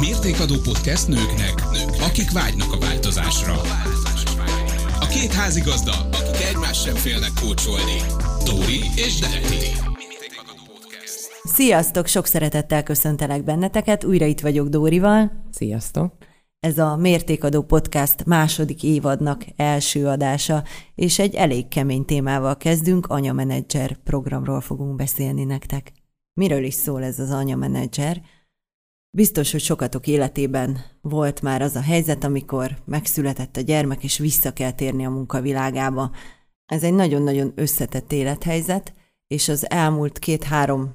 Mértékadó podcast nőknek, nők, akik vágynak a változásra. A két házigazda, akik egymás sem félnek kócsolni. Dóri és Detti. Sziasztok, sok szeretettel köszöntelek benneteket, újra itt vagyok Dórival. Sziasztok! Ez a Mértékadó Podcast második évadnak első adása, és egy elég kemény témával kezdünk, anyamenedzser programról fogunk beszélni nektek. Miről is szól ez az anyamenedzser? Biztos, hogy sokatok életében volt már az a helyzet, amikor megszületett a gyermek, és vissza kell térni a munkavilágába. Ez egy nagyon-nagyon összetett élethelyzet, és az elmúlt két-három,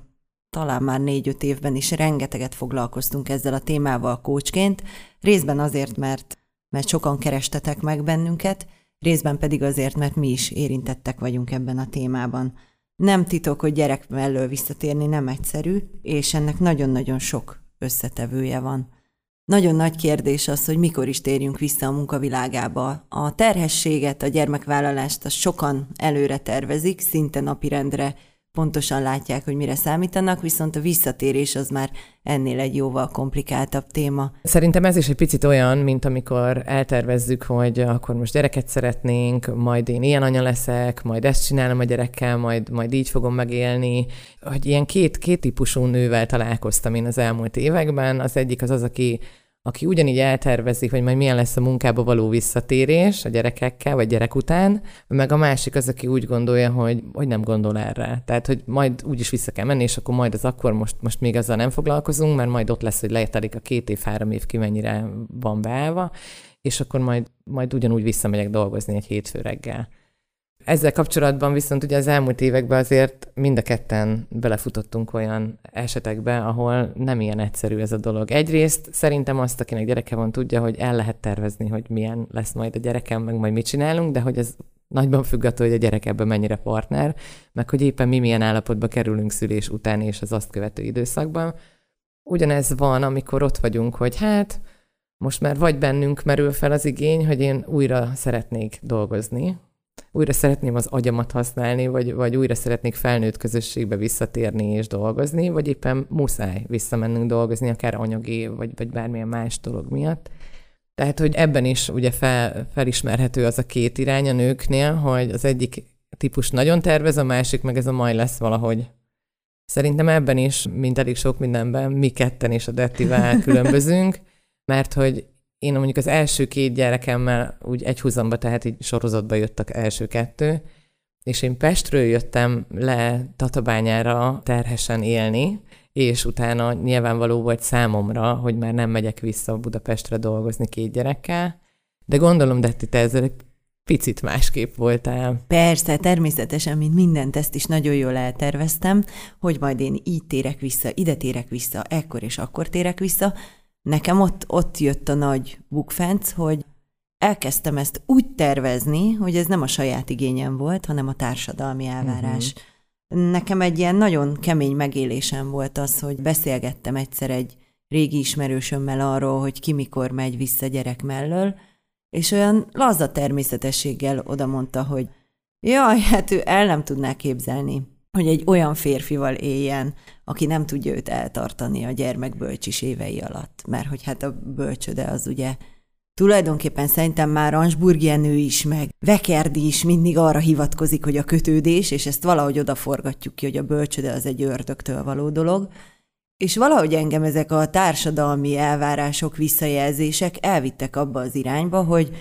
talán már négy-öt évben is rengeteget foglalkoztunk ezzel a témával kócsként, részben azért, mert, mert sokan kerestetek meg bennünket, részben pedig azért, mert mi is érintettek vagyunk ebben a témában. Nem titok, hogy gyerek mellől visszatérni nem egyszerű, és ennek nagyon-nagyon sok összetevője van. Nagyon nagy kérdés az, hogy mikor is térjünk vissza a munkavilágába. A terhességet, a gyermekvállalást azt sokan előre tervezik, szinte napirendre pontosan látják, hogy mire számítanak, viszont a visszatérés az már ennél egy jóval komplikáltabb téma. Szerintem ez is egy picit olyan, mint amikor eltervezzük, hogy akkor most gyereket szeretnénk, majd én ilyen anya leszek, majd ezt csinálom a gyerekkel, majd, majd így fogom megélni. Hogy ilyen két, két típusú nővel találkoztam én az elmúlt években. Az egyik az az, aki aki ugyanígy eltervezik, hogy majd milyen lesz a munkába való visszatérés a gyerekekkel, vagy gyerek után, meg a másik az, aki úgy gondolja, hogy, hogy nem gondol erre. Tehát, hogy majd úgyis vissza kell menni, és akkor majd az akkor most, most még ezzel nem foglalkozunk, mert majd ott lesz, hogy letelik a két év, három év ki mennyire van beállva, és akkor majd, majd ugyanúgy visszamegyek dolgozni egy hétfő reggel. Ezzel kapcsolatban viszont ugye az elmúlt években azért mind a ketten belefutottunk olyan esetekbe, ahol nem ilyen egyszerű ez a dolog. Egyrészt szerintem azt, akinek gyereke van, tudja, hogy el lehet tervezni, hogy milyen lesz majd a gyerekem, meg majd mit csinálunk, de hogy ez nagyban függ attól, hogy a gyerek ebben mennyire partner, meg hogy éppen mi milyen állapotba kerülünk szülés után és az azt követő időszakban. Ugyanez van, amikor ott vagyunk, hogy hát most már vagy bennünk merül fel az igény, hogy én újra szeretnék dolgozni, újra szeretném az agyamat használni, vagy, vagy újra szeretnék felnőtt közösségbe visszatérni és dolgozni, vagy éppen muszáj visszamennünk dolgozni, akár anyagi, vagy, vagy bármilyen más dolog miatt. Tehát, hogy ebben is ugye fel, felismerhető az a két irány a nőknél, hogy az egyik típus nagyon tervez, a másik meg ez a majd lesz valahogy. Szerintem ebben is, mint elég sok mindenben, mi ketten és a Dettivel különbözünk, mert hogy én mondjuk az első két gyerekemmel úgy egy húzamba, tehát így sorozatba jöttek első kettő, és én Pestről jöttem le Tatabányára terhesen élni, és utána nyilvánvaló volt számomra, hogy már nem megyek vissza Budapestre dolgozni két gyerekkel, de gondolom, de te ezzel egy picit másképp voltál. Persze, természetesen, mint mindent, ezt is nagyon jól elterveztem, hogy majd én így térek vissza, ide térek vissza, ekkor és akkor térek vissza, Nekem ott, ott jött a nagy bukfenc, hogy elkezdtem ezt úgy tervezni, hogy ez nem a saját igényem volt, hanem a társadalmi elvárás. Uh-huh. Nekem egy ilyen nagyon kemény megélésem volt az, hogy beszélgettem egyszer egy régi ismerősömmel arról, hogy ki mikor megy vissza gyerek mellől, és olyan laza természetességgel oda mondta, hogy jaj, hát ő el nem tudná képzelni, hogy egy olyan férfival éljen, aki nem tudja őt eltartani a gyermek bölcsis évei alatt. Mert hogy hát a bölcsöde az ugye Tulajdonképpen szerintem már Ansburg Jenő is, meg Vekerdi is mindig arra hivatkozik, hogy a kötődés, és ezt valahogy odaforgatjuk ki, hogy a bölcsöde az egy ördögtől való dolog, és valahogy engem ezek a társadalmi elvárások, visszajelzések elvittek abba az irányba, hogy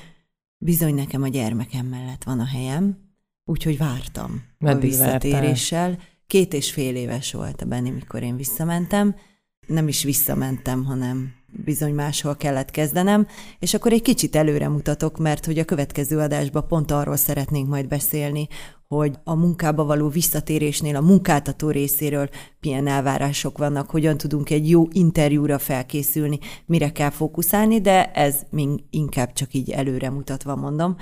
bizony nekem a gyermekem mellett van a helyem, úgyhogy vártam Meddig a visszatéréssel. Vártál? Két és fél éves volt a Benni, mikor én visszamentem. Nem is visszamentem, hanem bizony máshol kellett kezdenem, és akkor egy kicsit előre mutatok, mert hogy a következő adásban pont arról szeretnénk majd beszélni, hogy a munkába való visszatérésnél a munkáltató részéről milyen elvárások vannak, hogyan tudunk egy jó interjúra felkészülni, mire kell fókuszálni, de ez még inkább csak így előre mutatva mondom.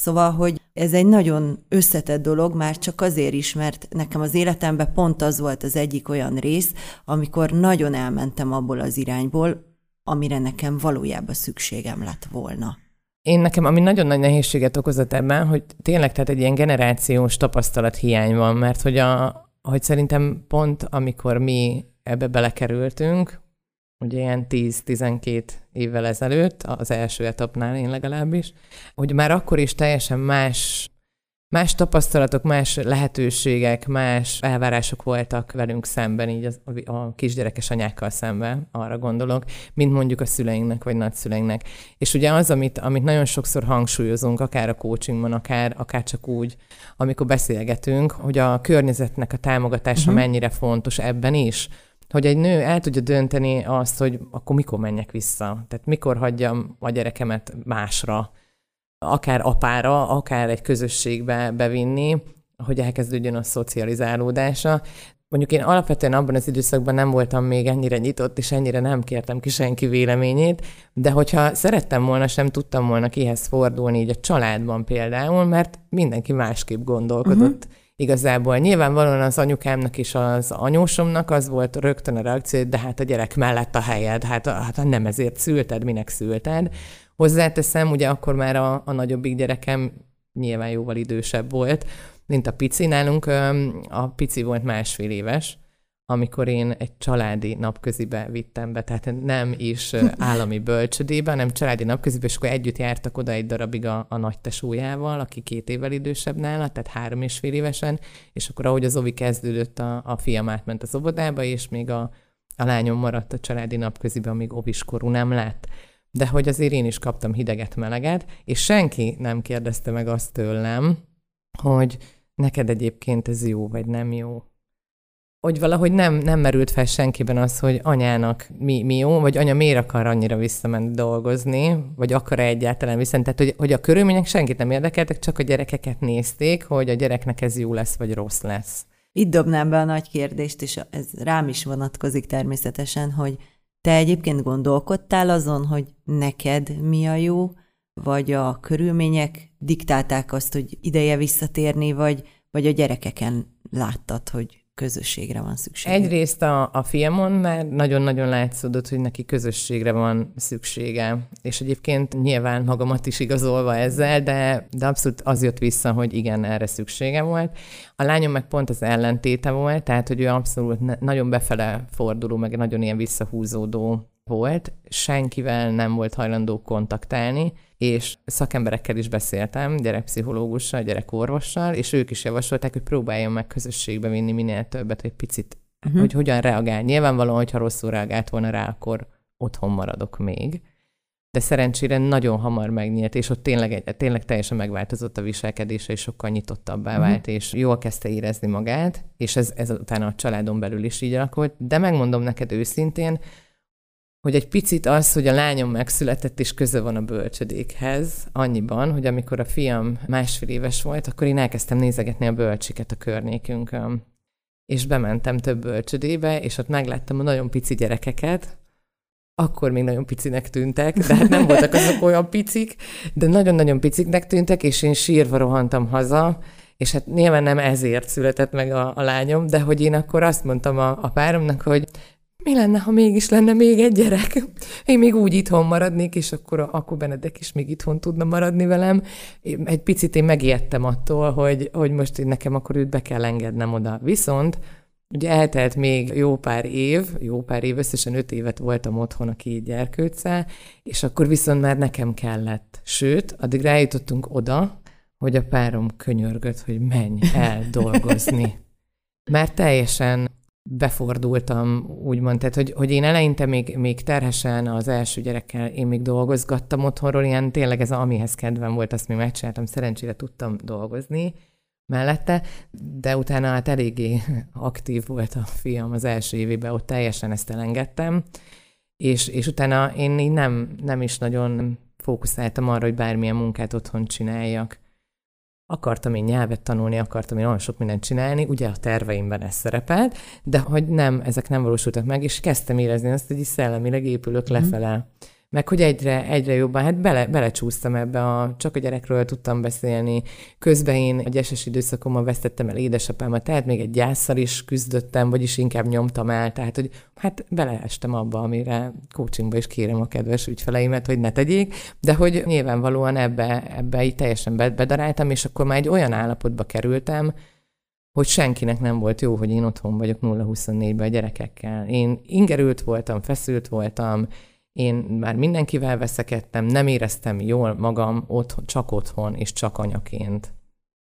Szóval, hogy ez egy nagyon összetett dolog, már csak azért is, mert nekem az életemben pont az volt az egyik olyan rész, amikor nagyon elmentem abból az irányból, amire nekem valójában szükségem lett volna. Én nekem, ami nagyon nagy nehézséget okozott ebben, hogy tényleg tehát egy ilyen generációs tapasztalat hiány van, mert hogy, a, hogy szerintem pont amikor mi ebbe belekerültünk, ugye ilyen 10-12 évvel ezelőtt, az első etapnál én legalábbis, hogy már akkor is teljesen más más tapasztalatok, más lehetőségek, más elvárások voltak velünk szemben, így az, a kisgyerekes anyákkal szemben, arra gondolok, mint mondjuk a szüleinknek vagy nagyszüleinknek. És ugye az, amit, amit nagyon sokszor hangsúlyozunk, akár a coachingban, akár, akár csak úgy, amikor beszélgetünk, hogy a környezetnek a támogatása uh-huh. mennyire fontos ebben is, hogy egy nő el tudja dönteni azt, hogy akkor mikor menjek vissza. Tehát mikor hagyjam a gyerekemet másra, akár apára, akár egy közösségbe bevinni, hogy elkezdődjön a szocializálódása. Mondjuk én alapvetően abban az időszakban nem voltam még ennyire nyitott, és ennyire nem kértem ki senki véleményét, de hogyha szerettem volna, sem tudtam volna kihez fordulni, így a családban például, mert mindenki másképp gondolkodott. Uh-huh. Igazából nyilvánvalóan az anyukámnak és az anyósomnak az volt rögtön a reakció, de hát a gyerek mellett a helyed, hát, hát nem ezért szülted, minek szülted. Hozzáteszem, ugye akkor már a, a nagyobbik gyerekem nyilván jóval idősebb volt, mint a pici. Nálunk a pici volt másfél éves, amikor én egy családi napközibe vittem be, tehát nem is állami bölcsödébe, hanem családi napközibe, és akkor együtt jártak oda egy darabig a, a nagy tesójával, aki két évvel idősebb nála, tehát három és fél évesen, és akkor ahogy az ovi kezdődött, a, a fiam átment az óvodába, és még a, a lányom maradt a családi napközibe, amíg oviskorú nem lett de hogy azért én is kaptam hideget, meleget, és senki nem kérdezte meg azt tőlem, hogy neked egyébként ez jó, vagy nem jó. Hogy valahogy nem, nem merült fel senkiben az, hogy anyának mi, mi jó, vagy anya miért akar annyira visszamenni dolgozni, vagy akar-e egyáltalán visszamenni. Tehát, hogy, hogy a körülmények senkit nem érdekeltek, csak a gyerekeket nézték, hogy a gyereknek ez jó lesz, vagy rossz lesz. Itt dobnám be a nagy kérdést, és ez rám is vonatkozik természetesen, hogy te egyébként gondolkodtál azon, hogy neked mi a jó, vagy a körülmények diktálták azt, hogy ideje visszatérni, vagy, vagy a gyerekeken láttad, hogy közösségre van szüksége? Egyrészt a, a filmon már nagyon-nagyon látszódott, hogy neki közösségre van szüksége. És egyébként nyilván magamat is igazolva ezzel, de, de abszolút az jött vissza, hogy igen, erre szüksége volt. A lányom meg pont az ellentéte volt, tehát hogy ő abszolút nagyon befele forduló, meg nagyon ilyen visszahúzódó volt, senkivel nem volt hajlandó kontaktálni, és szakemberekkel is beszéltem, gyerekpszichológussal, gyerekorvossal, és ők is javasolták, hogy próbáljon meg közösségbe vinni minél többet, egy picit, uh-huh. hogy hogyan reagál. Nyilvánvalóan, hogyha rosszul reagált volna rá, akkor otthon maradok még. De szerencsére nagyon hamar megnyílt, és ott tényleg, tényleg teljesen megváltozott a viselkedése, és sokkal nyitottabbá uh-huh. vált, és jól kezdte érezni magát, és ez, ez utána a családon belül is így alakult. De megmondom neked őszintén, hogy egy picit az, hogy a lányom megszületett és köze van a bölcsödékhez, annyiban, hogy amikor a fiam másfél éves volt, akkor én elkezdtem nézegetni a bölcsiket a környékünkön. És bementem több bölcsödébe, és ott megláttam a nagyon pici gyerekeket, akkor még nagyon picinek tűntek, de hát nem voltak azok olyan picik, de nagyon-nagyon piciknek tűntek, és én sírva rohantam haza, és hát nyilván nem ezért született meg a, a lányom, de hogy én akkor azt mondtam a, a páromnak, hogy mi lenne, ha mégis lenne még egy gyerek? Én még úgy itthon maradnék, és akkor, akkor Benedek is még itthon tudna maradni velem. Egy picit én megijedtem attól, hogy, hogy most én nekem akkor őt be kell engednem oda. Viszont ugye eltelt még jó pár év, jó pár év, összesen öt évet voltam otthon a két gyerkőccel, és akkor viszont már nekem kellett. Sőt, addig rájutottunk oda, hogy a párom könyörgött, hogy menj el dolgozni. Mert teljesen befordultam, úgymond, tehát hogy, hogy én eleinte még, még terhesen az első gyerekkel én még dolgozgattam otthonról, ilyen tényleg ez amihez kedvem volt, azt még megcsináltam, szerencsére tudtam dolgozni mellette, de utána hát eléggé aktív volt a fiam az első évében, ott teljesen ezt elengedtem, és, és utána én így nem, nem is nagyon fókuszáltam arra, hogy bármilyen munkát otthon csináljak akartam én nyelvet tanulni, akartam én olyan sok mindent csinálni, ugye a terveimben ez szerepelt, de hogy nem, ezek nem valósultak meg, és kezdtem érezni azt, hogy is szellemileg épülök mm. lefele meg hogy egyre, egyre jobban, hát bele, belecsúsztam ebbe, a, csak a gyerekről tudtam beszélni. Közben én egy eses időszakomban vesztettem el édesapámat, tehát még egy gyászsal is küzdöttem, vagyis inkább nyomtam el, tehát hogy hát beleestem abba, amire coachingba is kérem a kedves ügyfeleimet, hogy ne tegyék, de hogy nyilvánvalóan ebbe, ebbe így teljesen bedaráltam, és akkor már egy olyan állapotba kerültem, hogy senkinek nem volt jó, hogy én otthon vagyok 0-24-ben a gyerekekkel. Én ingerült voltam, feszült voltam, én már mindenkivel veszekedtem, nem éreztem jól magam otthon, csak otthon és csak anyaként.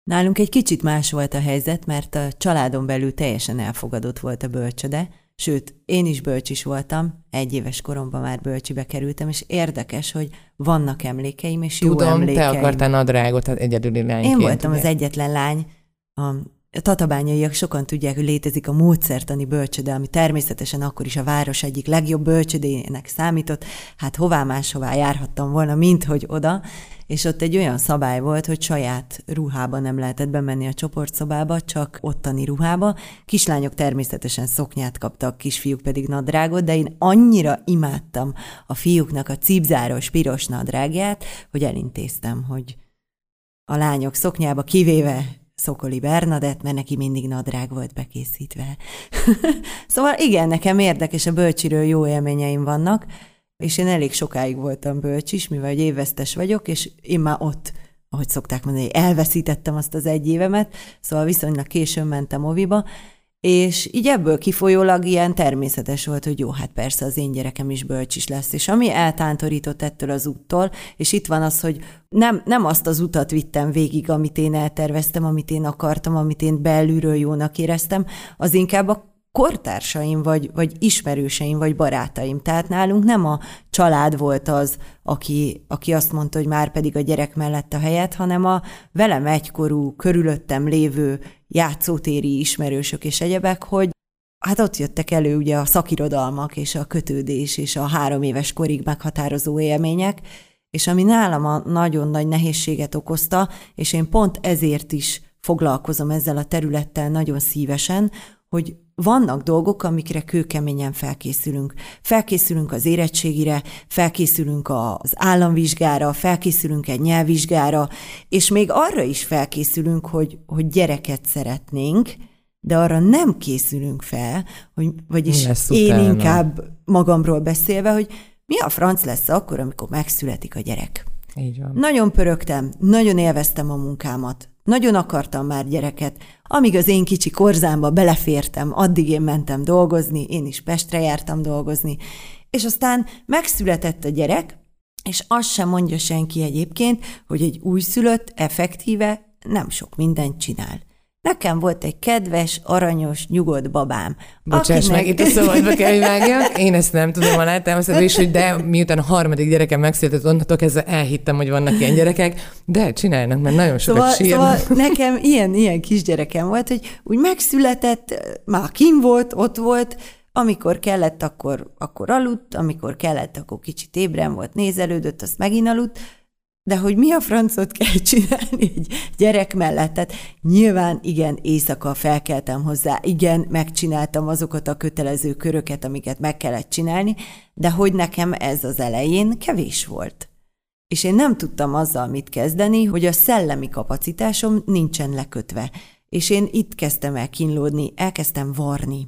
Nálunk egy kicsit más volt a helyzet, mert a családon belül teljesen elfogadott volt a bölcsöde, sőt, én is bölcs is voltam, egy éves koromban már bölcsibe kerültem, és érdekes, hogy vannak emlékeim, és Tudom, jó emlékeim. te akartál nadrágot az egyedüli lányként. Én voltam ugye? az egyetlen lány, a a tatabányaiak sokan tudják, hogy létezik a módszertani bölcsöde, ami természetesen akkor is a város egyik legjobb bölcsödének számított. Hát hová máshová járhattam volna, mint hogy oda. És ott egy olyan szabály volt, hogy saját ruhába nem lehetett bemenni a csoportszobába, csak ottani ruhába. Kislányok természetesen szoknyát kaptak, kisfiúk pedig nadrágot, de én annyira imádtam a fiúknak a cipzáros piros nadrágját, hogy elintéztem, hogy a lányok szoknyába kivéve Szokoli Bernadett, mert neki mindig nadrág volt bekészítve. szóval igen, nekem érdekes, a bölcsiről jó élményeim vannak, és én elég sokáig voltam bölcs is, mivel egy évvesztes vagyok, és én már ott, ahogy szokták mondani, elveszítettem azt az egy évemet, szóval viszonylag későn mentem oviba, és így ebből kifolyólag ilyen természetes volt, hogy jó, hát persze az én gyerekem is bölcs is lesz. És ami eltántorított ettől az úttól, és itt van az, hogy nem, nem azt az utat vittem végig, amit én elterveztem, amit én akartam, amit én belülről jónak éreztem, az inkább a kortársaim, vagy, vagy ismerőseim, vagy barátaim. Tehát nálunk nem a család volt az, aki, aki azt mondta, hogy már pedig a gyerek mellett a helyet, hanem a velem egykorú, körülöttem lévő játszótéri ismerősök és egyebek, hogy hát ott jöttek elő ugye a szakirodalmak és a kötődés és a három éves korig meghatározó élmények, és ami nálam a nagyon nagy nehézséget okozta, és én pont ezért is foglalkozom ezzel a területtel nagyon szívesen, hogy vannak dolgok, amikre kőkeményen felkészülünk. Felkészülünk az érettségire, felkészülünk az államvizsgára, felkészülünk egy nyelvvizsgára, és még arra is felkészülünk, hogy, hogy gyereket szeretnénk, de arra nem készülünk fel, hogy, vagyis én utána? inkább magamról beszélve, hogy mi a franc lesz akkor, amikor megszületik a gyerek. Így van. Nagyon pörögtem, nagyon élveztem a munkámat, nagyon akartam már gyereket. Amíg az én kicsi korzámba belefértem, addig én mentem dolgozni, én is Pestre jártam dolgozni. És aztán megszületett a gyerek, és azt sem mondja senki egyébként, hogy egy újszülött effektíve nem sok mindent csinál. Nekem volt egy kedves, aranyos, nyugodt babám. Bocsáss akinek... meg, itt a szabadba kell, hogy vágjak. Én ezt nem tudom alátámasztani, és hogy de miután a harmadik gyerekem megszületett, onnantól kezdve elhittem, hogy vannak ilyen gyerekek, de csinálnak, mert nagyon sokat szóval, sírnak. Szóval nekem ilyen, ilyen kisgyerekem volt, hogy úgy megszületett, már kim volt, ott volt, amikor kellett, akkor, akkor aludt, amikor kellett, akkor kicsit ébren volt, nézelődött, azt megint aludt, de hogy mi a francot kell csinálni egy gyerek mellett? Tehát nyilván igen, éjszaka felkeltem hozzá, igen, megcsináltam azokat a kötelező köröket, amiket meg kellett csinálni, de hogy nekem ez az elején kevés volt. És én nem tudtam azzal mit kezdeni, hogy a szellemi kapacitásom nincsen lekötve. És én itt kezdtem el kínlódni, elkezdtem varni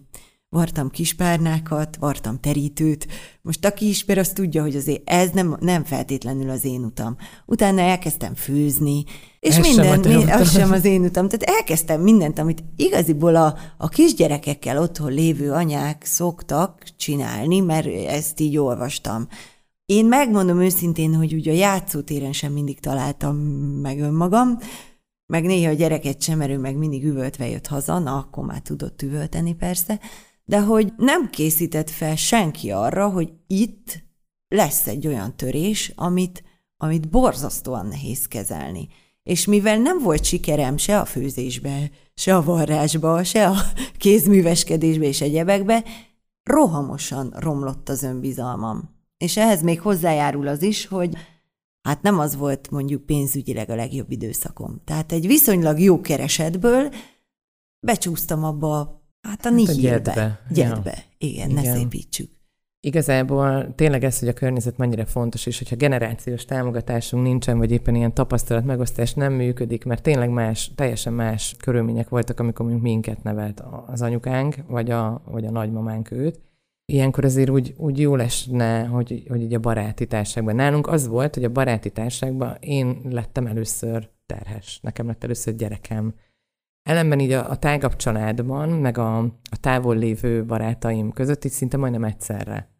vartam kispárnákat, vartam terítőt. Most aki ismer, az tudja, hogy azért ez nem, nem feltétlenül az én utam. Utána elkezdtem főzni, és ez minden, sem mi, az sem az én utam. Tehát elkezdtem mindent, amit igaziból a, a kisgyerekekkel otthon lévő anyák szoktak csinálni, mert ezt így olvastam. Én megmondom őszintén, hogy ugye a játszótéren sem mindig találtam meg önmagam, meg néha a gyereket sem, mert ő meg mindig üvöltve jött haza, na akkor már tudott üvölteni persze, de hogy nem készített fel senki arra, hogy itt lesz egy olyan törés, amit, amit borzasztóan nehéz kezelni. És mivel nem volt sikerem se a főzésbe, se a varrásba, se a kézműveskedésbe és egyebekbe, rohamosan romlott az önbizalmam. És ehhez még hozzájárul az is, hogy hát nem az volt mondjuk pénzügyileg a legjobb időszakom. Tehát egy viszonylag jó keresetből becsúsztam abba Hát a hát nihilbe. Gyedbe. Ja. Igen, Igen, ne szépítsük. Igazából tényleg ez, hogy a környezet mennyire fontos, és hogyha generációs támogatásunk nincsen, vagy éppen ilyen tapasztalat megosztás nem működik, mert tényleg más, teljesen más körülmények voltak, amikor minket nevelt az anyukánk, vagy a, vagy a nagymamánk őt. Ilyenkor azért úgy, úgy jó lesne, hogy, hogy így a baráti társágban. Nálunk az volt, hogy a baráti társágban én lettem először terhes. Nekem lett először gyerekem Ellenben így a, a tágabb családban, meg a, a távol lévő barátaim között így szinte majdnem egyszerre.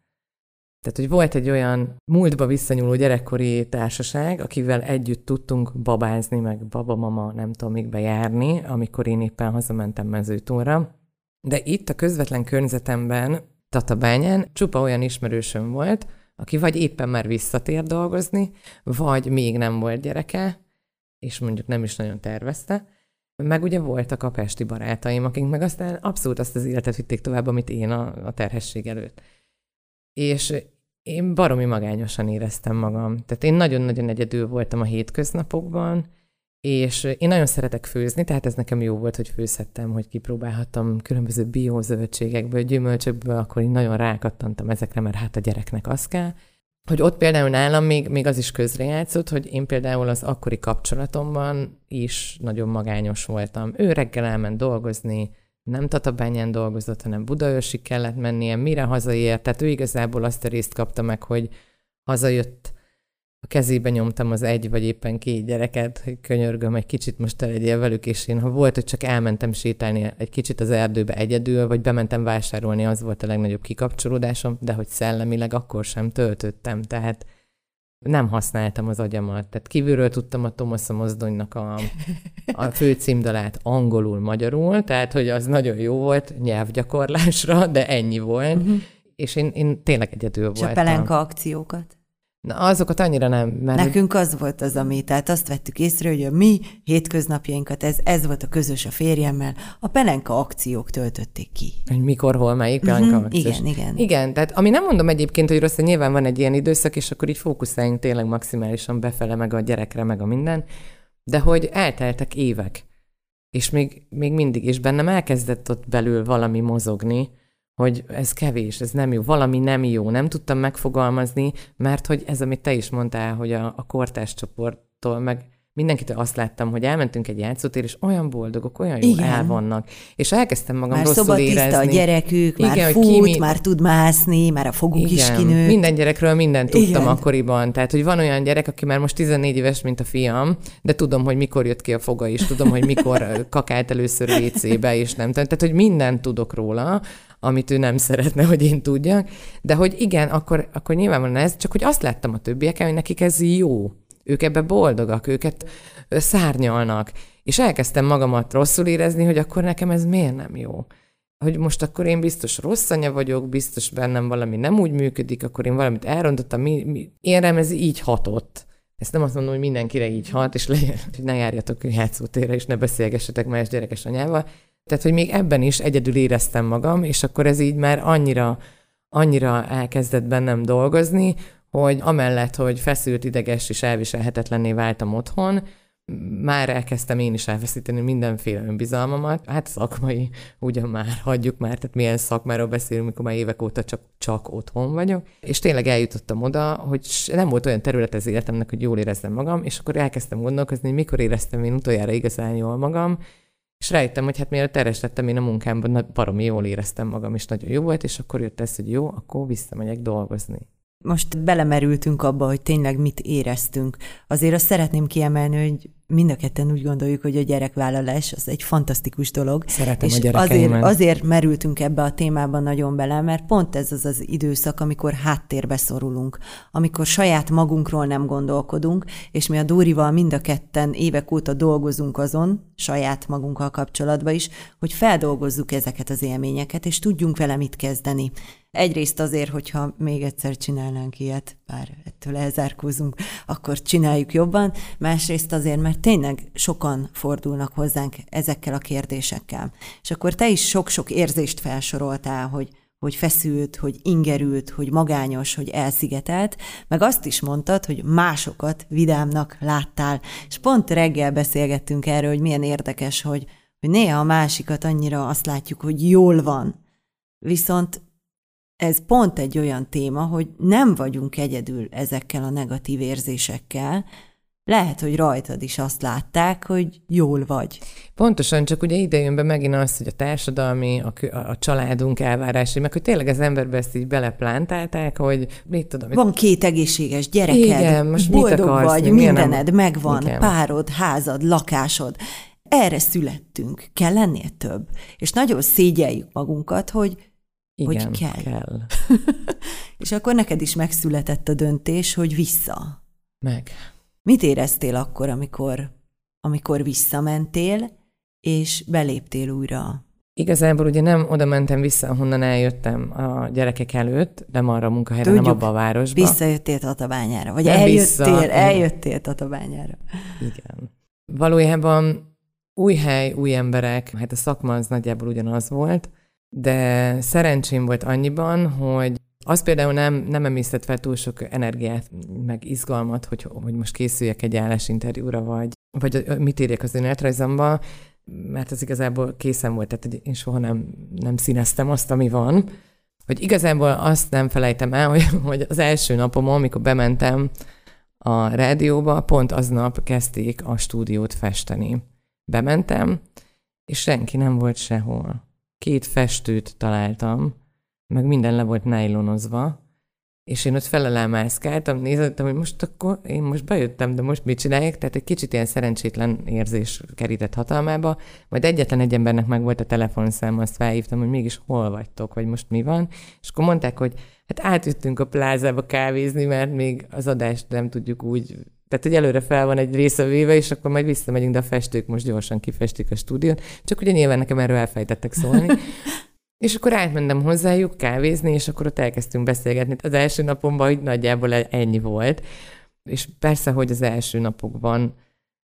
Tehát, hogy volt egy olyan múltba visszanyúló gyerekkori társaság, akivel együtt tudtunk babázni, meg babamama, nem tudom, még bejárni, amikor én éppen hazamentem mezőtúra. De itt a közvetlen környezetemben, Tatabányán csupa olyan ismerősöm volt, aki vagy éppen már visszatér dolgozni, vagy még nem volt gyereke, és mondjuk nem is nagyon tervezte, meg ugye voltak a pesti barátaim, akik meg aztán abszolút azt az életet vitték tovább, amit én a, a terhesség előtt. És én baromi magányosan éreztem magam. Tehát én nagyon-nagyon egyedül voltam a hétköznapokban, és én nagyon szeretek főzni, tehát ez nekem jó volt, hogy főzhettem, hogy kipróbálhattam különböző biózöldségekből, gyümölcsökből, akkor én nagyon rákattantam ezekre, mert hát a gyereknek az kell. Hogy ott például nálam még, még az is közrejátszott, hogy én például az akkori kapcsolatomban is nagyon magányos voltam. Ő reggel elment dolgozni, nem Tatabányán dolgozott, hanem Budaörsig kellett mennie, mire hazaért, tehát ő igazából azt a részt kapta meg, hogy hazajött, a kezébe nyomtam az egy vagy éppen két gyereket, hogy könyörgöm, egy kicsit most te legyél velük, és én ha volt, hogy csak elmentem sétálni egy kicsit az erdőbe egyedül, vagy bementem vásárolni, az volt a legnagyobb kikapcsolódásom, de hogy szellemileg akkor sem töltöttem, tehát nem használtam az agyamat. Tehát kívülről tudtam a Thomas a mozdonynak a, a fő címdalát angolul, magyarul, tehát hogy az nagyon jó volt nyelvgyakorlásra, de ennyi volt. Uh-huh. És én, én tényleg egyedül És voltam. a pelenka akciókat? Na, azokat annyira nem. Mert Nekünk az volt az, ami, tehát azt vettük észre, hogy a mi hétköznapjainkat, ez, ez volt a közös a férjemmel, a pelenka akciók töltötték ki. Hogy mikor, hol, melyik pelenka uh-huh, Igen, igen. Igen, tehát ami nem mondom egyébként, hogy rossz, hogy nyilván van egy ilyen időszak, és akkor így fókuszáljunk tényleg maximálisan befele, meg a gyerekre, meg a minden, de hogy elteltek évek, és még, még mindig, és bennem elkezdett ott belül valami mozogni, hogy ez kevés, ez nem jó, valami nem jó, nem tudtam megfogalmazni, mert hogy ez, amit te is mondtál, hogy a, a kortás csoporttól, meg mindenkitől azt láttam, hogy elmentünk egy játszótér, és olyan boldogok, olyan jó el vannak. És elkezdtem magam már rosszul érezni. a gyerekük, Igen, már fut, mi... már tud mászni, már a foguk Igen, is kinőtt. Minden gyerekről mindent tudtam Igen. akkoriban. Tehát, hogy van olyan gyerek, aki már most 14 éves, mint a fiam, de tudom, hogy mikor jött ki a foga is, tudom, hogy mikor kakált először WC-be, és nem. Tehát, hogy mindent tudok róla, amit ő nem szeretne, hogy én tudjak. De hogy igen, akkor, akkor nyilvánvalóan ez, csak hogy azt láttam a többieken, hogy nekik ez jó. Ők ebbe boldogak, őket szárnyalnak. És elkezdtem magamat rosszul érezni, hogy akkor nekem ez miért nem jó. Hogy most akkor én biztos rossz anya vagyok, biztos bennem valami nem úgy működik, akkor én valamit elrontottam. Mi, mi. Én rám ez így hatott. Ezt nem azt mondom, hogy mindenkire így hat, és legyen, hogy ne járjatok játszótérre, és ne beszélgessetek más gyerekes anyával, tehát, hogy még ebben is egyedül éreztem magam, és akkor ez így már annyira, annyira elkezdett bennem dolgozni, hogy amellett, hogy feszült, ideges és elviselhetetlenné váltam otthon, már elkezdtem én is elveszíteni mindenféle önbizalmamat. Hát szakmai, ugyan már hagyjuk már, tehát milyen szakmáról beszélünk, mikor már évek óta csak, csak otthon vagyok. És tényleg eljutottam oda, hogy nem volt olyan terület az életemnek, hogy jól érezzem magam, és akkor elkezdtem gondolkozni, hogy mikor éreztem én utoljára igazán jól magam, és rájöttem, hogy hát mielőtt teres lettem én a munkámban, baromi jól éreztem magam, és nagyon jó volt, és akkor jött ez, hogy jó, akkor visszamegyek dolgozni. Most belemerültünk abba, hogy tényleg mit éreztünk. Azért azt szeretném kiemelni, hogy mind a ketten úgy gondoljuk, hogy a gyerekvállalás az egy fantasztikus dolog. Szeretem és a azért, azért merültünk ebbe a témába nagyon bele, mert pont ez az az időszak, amikor háttérbe szorulunk, amikor saját magunkról nem gondolkodunk, és mi a Dórival mind a ketten évek óta dolgozunk azon, saját magunkkal kapcsolatban is, hogy feldolgozzuk ezeket az élményeket, és tudjunk vele mit kezdeni. Egyrészt azért, hogyha még egyszer csinálnánk ilyet, bár ettől elzárkózunk, akkor csináljuk jobban, másrészt azért, mert tényleg sokan fordulnak hozzánk ezekkel a kérdésekkel. És akkor te is sok-sok érzést felsoroltál, hogy hogy feszült, hogy ingerült, hogy magányos, hogy elszigetelt, meg azt is mondtad, hogy másokat vidámnak láttál. És pont reggel beszélgettünk erről, hogy milyen érdekes, hogy, hogy néha a másikat annyira azt látjuk, hogy jól van. Viszont ez pont egy olyan téma, hogy nem vagyunk egyedül ezekkel a negatív érzésekkel, lehet, hogy rajtad is azt látták, hogy jól vagy. Pontosan, csak ugye ide jön be megint az, hogy a társadalmi, a, a családunk elvárásai, meg hogy tényleg az emberbe ezt így beleplántálták, hogy mit tudom. Van két egészséges gyereked, Igen, most boldog mit akarsz, vagy, mindened megvan, Igen. párod, házad, lakásod. erre születtünk, kell lennél több. És nagyon szégyeljük magunkat, hogy, Igen, hogy kell. kell. És akkor neked is megszületett a döntés, hogy vissza. Meg. Mit éreztél akkor, amikor, amikor visszamentél, és beléptél újra? Igazából ugye nem oda mentem vissza, ahonnan eljöttem a gyerekek előtt, nem arra a munkahelyre, nem Tudjuk, abba a városba. Visszajöttél Tatabányára, vagy Nem eljöttél, vissza. eljöttél Tatabányára. Igen. Valójában új hely, új emberek, hát a szakma az nagyjából ugyanaz volt, de szerencsém volt annyiban, hogy az például nem, nem emésztett fel túl sok energiát, meg izgalmat, hogy, hogy most készüljek egy állásinterjúra, vagy, vagy mit írjak az önéletrajzomba, mert az igazából készen volt, tehát én soha nem, nem színeztem azt, ami van. Hogy igazából azt nem felejtem el, hogy, hogy az első napomon, amikor bementem a rádióba, pont aznap kezdték a stúdiót festeni. Bementem, és senki nem volt sehol. Két festőt találtam, meg minden le volt nájlonozva, és én ott felelemászkáltam, nézettem, hogy most akkor én most bejöttem, de most mit csinálják? Tehát egy kicsit ilyen szerencsétlen érzés kerített hatalmába. Majd egyetlen egy embernek meg volt a telefonszám, azt felhívtam, hogy mégis hol vagytok, vagy most mi van. És akkor mondták, hogy hát átjöttünk a plázába kávézni, mert még az adást nem tudjuk úgy tehát, hogy előre fel van egy része véve, és akkor majd visszamegyünk, de a festők most gyorsan kifestik a stúdiót. Csak ugye nyilván nekem erről elfejtettek szólni. És akkor átmentem hozzájuk kávézni, és akkor ott elkezdtünk beszélgetni. Az első napomban hogy nagyjából ennyi volt. És persze, hogy az első napokban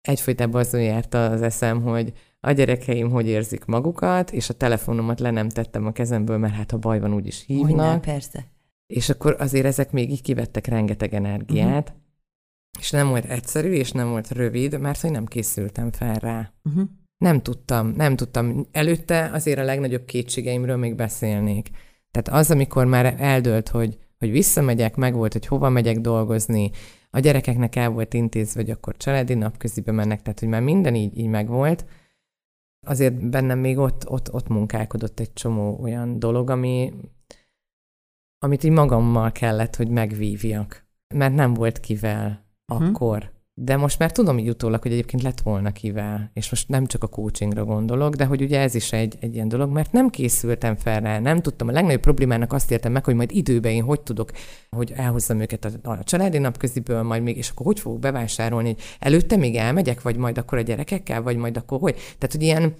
egyfolytában azon járt az eszem, hogy a gyerekeim hogy érzik magukat, és a telefonomat le nem tettem a kezemből, mert hát ha baj van, úgyis hívnak. Hogyne, persze. És akkor azért ezek még így kivettek rengeteg energiát, uh-huh. és nem volt egyszerű, és nem volt rövid, mert hogy nem készültem fel rá. Uh-huh. Nem tudtam, nem tudtam. Előtte azért a legnagyobb kétségeimről még beszélnék. Tehát az, amikor már eldőlt, hogy, hogy visszamegyek, meg volt, hogy hova megyek dolgozni, a gyerekeknek el volt intézve, hogy akkor családi napközibe mennek, tehát hogy már minden így, így megvolt, azért bennem még ott, ott, ott munkálkodott egy csomó olyan dolog, ami, amit így magammal kellett, hogy megvívjak. Mert nem volt kivel Mhm. akkor. De most már tudom így utólag, hogy egyébként lett volna kivel, és most nem csak a coachingra gondolok, de hogy ugye ez is egy, egy ilyen dolog, mert nem készültem fel rá, nem tudtam. A legnagyobb problémának azt értem meg, hogy majd időben én hogy tudok, hogy elhozzam őket a, a családi napköziből, majd még, és akkor hogy fogok bevásárolni, előtte még elmegyek, vagy majd akkor a gyerekekkel, vagy majd akkor hogy. Tehát, hogy ilyen,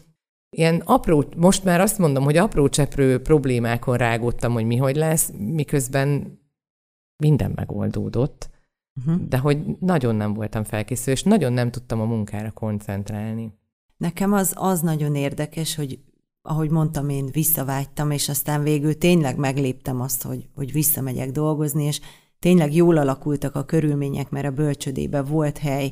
ilyen apró, most már azt mondom, hogy apró cseprő problémákon rágódtam, hogy mi hogy lesz, miközben minden megoldódott Uh-huh. de hogy nagyon nem voltam felkészülve, és nagyon nem tudtam a munkára koncentrálni. Nekem az, az nagyon érdekes, hogy ahogy mondtam, én visszavágytam, és aztán végül tényleg megléptem azt, hogy, hogy visszamegyek dolgozni, és tényleg jól alakultak a körülmények, mert a bölcsödébe volt hely.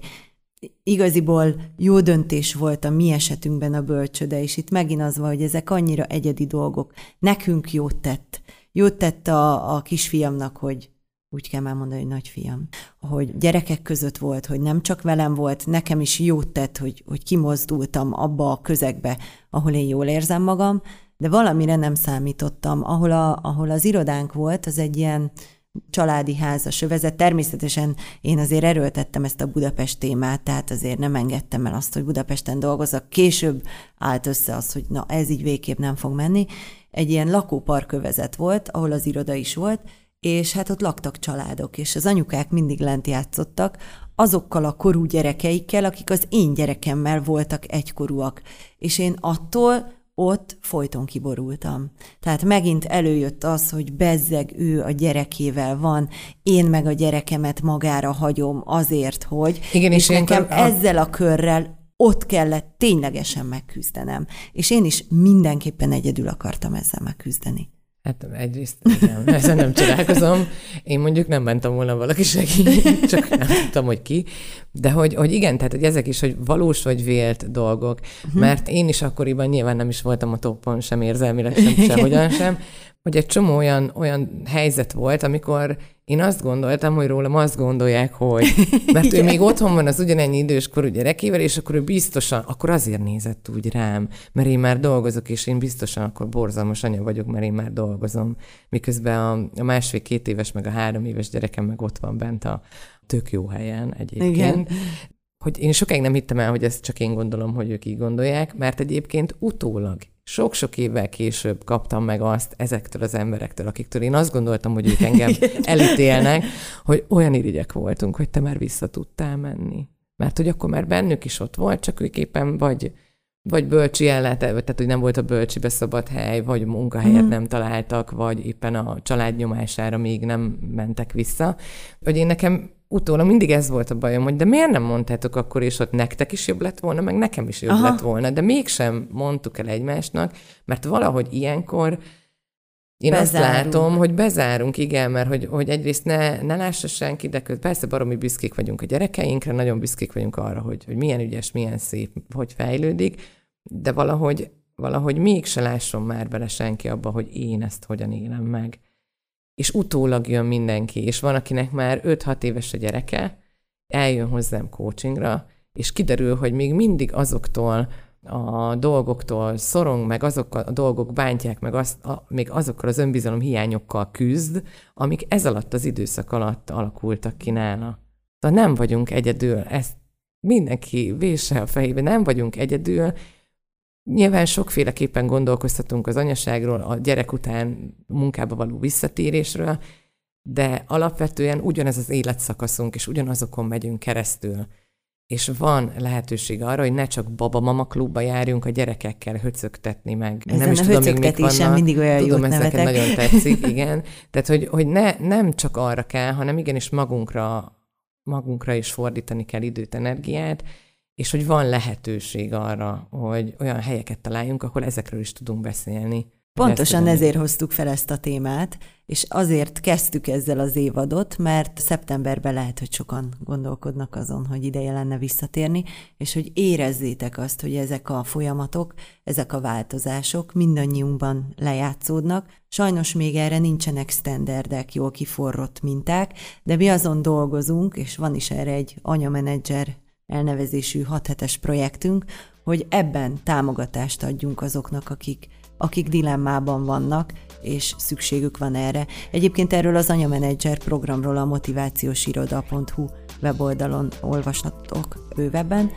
Igaziból jó döntés volt a mi esetünkben a bölcsöde, és itt megint az van, hogy ezek annyira egyedi dolgok. Nekünk jót tett. Jót tett a, a kisfiamnak, hogy úgy kell már mondani, hogy nagyfiam, hogy gyerekek között volt, hogy nem csak velem volt, nekem is jót tett, hogy, hogy kimozdultam abba a közegbe, ahol én jól érzem magam, de valamire nem számítottam. Ahol, a, ahol az irodánk volt, az egy ilyen családi házas övezet. Természetesen én azért erőltettem ezt a Budapest témát, tehát azért nem engedtem el azt, hogy Budapesten dolgozzak. Később állt össze az, hogy na ez így végképp nem fog menni. Egy ilyen lakóparkövezet volt, ahol az iroda is volt, és hát ott laktak családok, és az anyukák mindig lent játszottak, azokkal a korú gyerekeikkel, akik az én gyerekemmel voltak egykorúak. És én attól ott folyton kiborultam. Tehát megint előjött az, hogy bezzeg ő a gyerekével van, én meg a gyerekemet magára hagyom azért, hogy... Igen, és, és nekem ilyenkor- ezzel a körrel ott kellett ténylegesen megküzdenem. És én is mindenképpen egyedül akartam ezzel megküzdeni. Hát egyrészt igen, ezzel nem csodálkozom. Én mondjuk nem mentem volna valaki segít, csak nem tudtam, hogy ki. De hogy, hogy igen, tehát hogy ezek is, hogy valós vagy vélt dolgok. Uh-huh. Mert én is akkoriban nyilván nem is voltam a toppon, sem érzelmileg, sem sehogyan sem, hogy egy csomó olyan, olyan helyzet volt, amikor én azt gondoltam, hogy rólam azt gondolják, hogy. Mert ő még otthon van az ugyanennyi időskorú gyerekével, és akkor ő biztosan, akkor azért nézett úgy rám, mert én már dolgozok, és én biztosan akkor borzalmas anya vagyok, mert én már dolgozom. Miközben a, a másfél-két éves, meg a három éves gyerekem meg ott van bent a tök jó helyen egyébként. Igen. hogy én sokáig nem hittem el, hogy ezt csak én gondolom, hogy ők így gondolják, mert egyébként utólag sok-sok évvel később kaptam meg azt ezektől az emberektől, akiktől én azt gondoltam, hogy ők engem elítélnek, hogy olyan irigyek voltunk, hogy te már vissza tudtál menni. Mert hogy akkor már bennük is ott volt, csak ők éppen vagy, vagy bölcsi ellát, tehát hogy nem volt a bölcsibe szabad hely, vagy munkahelyet mm. nem találtak, vagy éppen a család nyomására még nem mentek vissza. Hogy én nekem utólag mindig ez volt a bajom, hogy de miért nem mondtátok akkor is, hogy nektek is jobb lett volna, meg nekem is jobb Aha. lett volna, de mégsem mondtuk el egymásnak, mert valahogy ilyenkor én bezárunk. azt látom, hogy bezárunk, igen, mert hogy, hogy egyrészt ne, ne lássa senki, de persze baromi büszkék vagyunk a gyerekeinkre, nagyon büszkék vagyunk arra, hogy, hogy milyen ügyes, milyen szép, hogy fejlődik, de valahogy, valahogy mégse lásson már bele senki abba, hogy én ezt hogyan élem meg és utólag jön mindenki, és van, akinek már 5-6 éves a gyereke, eljön hozzám coachingra, és kiderül, hogy még mindig azoktól a dolgoktól szorong, meg azok a dolgok bántják, meg az, a, még azokkal az önbizalom hiányokkal küzd, amik ez alatt az időszak alatt alakultak ki nála. Tehát nem vagyunk egyedül, ezt mindenki vése a fejébe, nem vagyunk egyedül, Nyilván sokféleképpen gondolkoztatunk az anyaságról, a gyerek után munkába való visszatérésről, de alapvetően ugyanez az életszakaszunk, és ugyanazokon megyünk keresztül. És van lehetőség arra, hogy ne csak baba-mama klubba járjunk a gyerekekkel höcögtetni meg. Ezen nem is a tudom, még mik vannak. mindig olyan tudom, jót ez nekem nagyon tetszik, igen. Tehát, hogy, hogy ne, nem csak arra kell, hanem igenis magunkra, magunkra is fordítani kell időt, energiát, és hogy van lehetőség arra, hogy olyan helyeket találjunk, ahol ezekről is tudunk beszélni. Pontosan ezért hoztuk fel ezt a témát, és azért kezdtük ezzel az évadot, mert szeptemberben lehet, hogy sokan gondolkodnak azon, hogy ideje lenne visszatérni, és hogy érezzétek azt, hogy ezek a folyamatok, ezek a változások mindannyiunkban lejátszódnak. Sajnos még erre nincsenek standardek, jól kiforrott minták, de mi azon dolgozunk, és van is erre egy anyamenedzser elnevezésű 6 hetes projektünk, hogy ebben támogatást adjunk azoknak, akik, akik dilemmában vannak, és szükségük van erre. Egyébként erről az anyamenedzser programról a motivációsiroda.hu weboldalon olvashatok bővebben,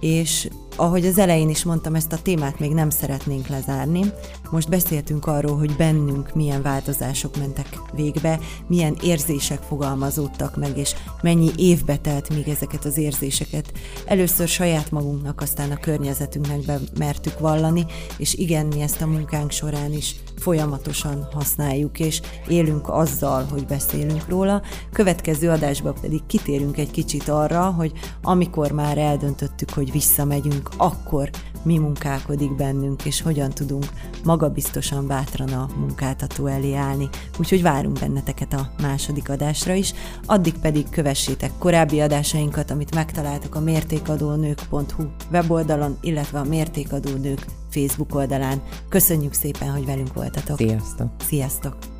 és ahogy az elején is mondtam, ezt a témát még nem szeretnénk lezárni. Most beszéltünk arról, hogy bennünk milyen változások mentek végbe, milyen érzések fogalmazódtak meg, és mennyi évbe telt, míg ezeket az érzéseket először saját magunknak, aztán a környezetünknek be mertük vallani, és igen, mi ezt a munkánk során is folyamatosan használjuk, és élünk azzal, hogy beszélünk róla. Következő adásban pedig kitérünk egy kicsit arra, hogy amikor már eldöntöttük, hogy visszamegyünk, akkor mi munkálkodik bennünk, és hogyan tudunk magabiztosan, bátran a munkáltató elé állni. Úgyhogy várunk benneteket a második adásra is. Addig pedig kövessétek korábbi adásainkat, amit megtaláltok a mértékadónők.hu weboldalon, illetve a Mértékadó Nők Facebook oldalán. Köszönjük szépen, hogy velünk voltatok. Sziasztok! Sziasztok!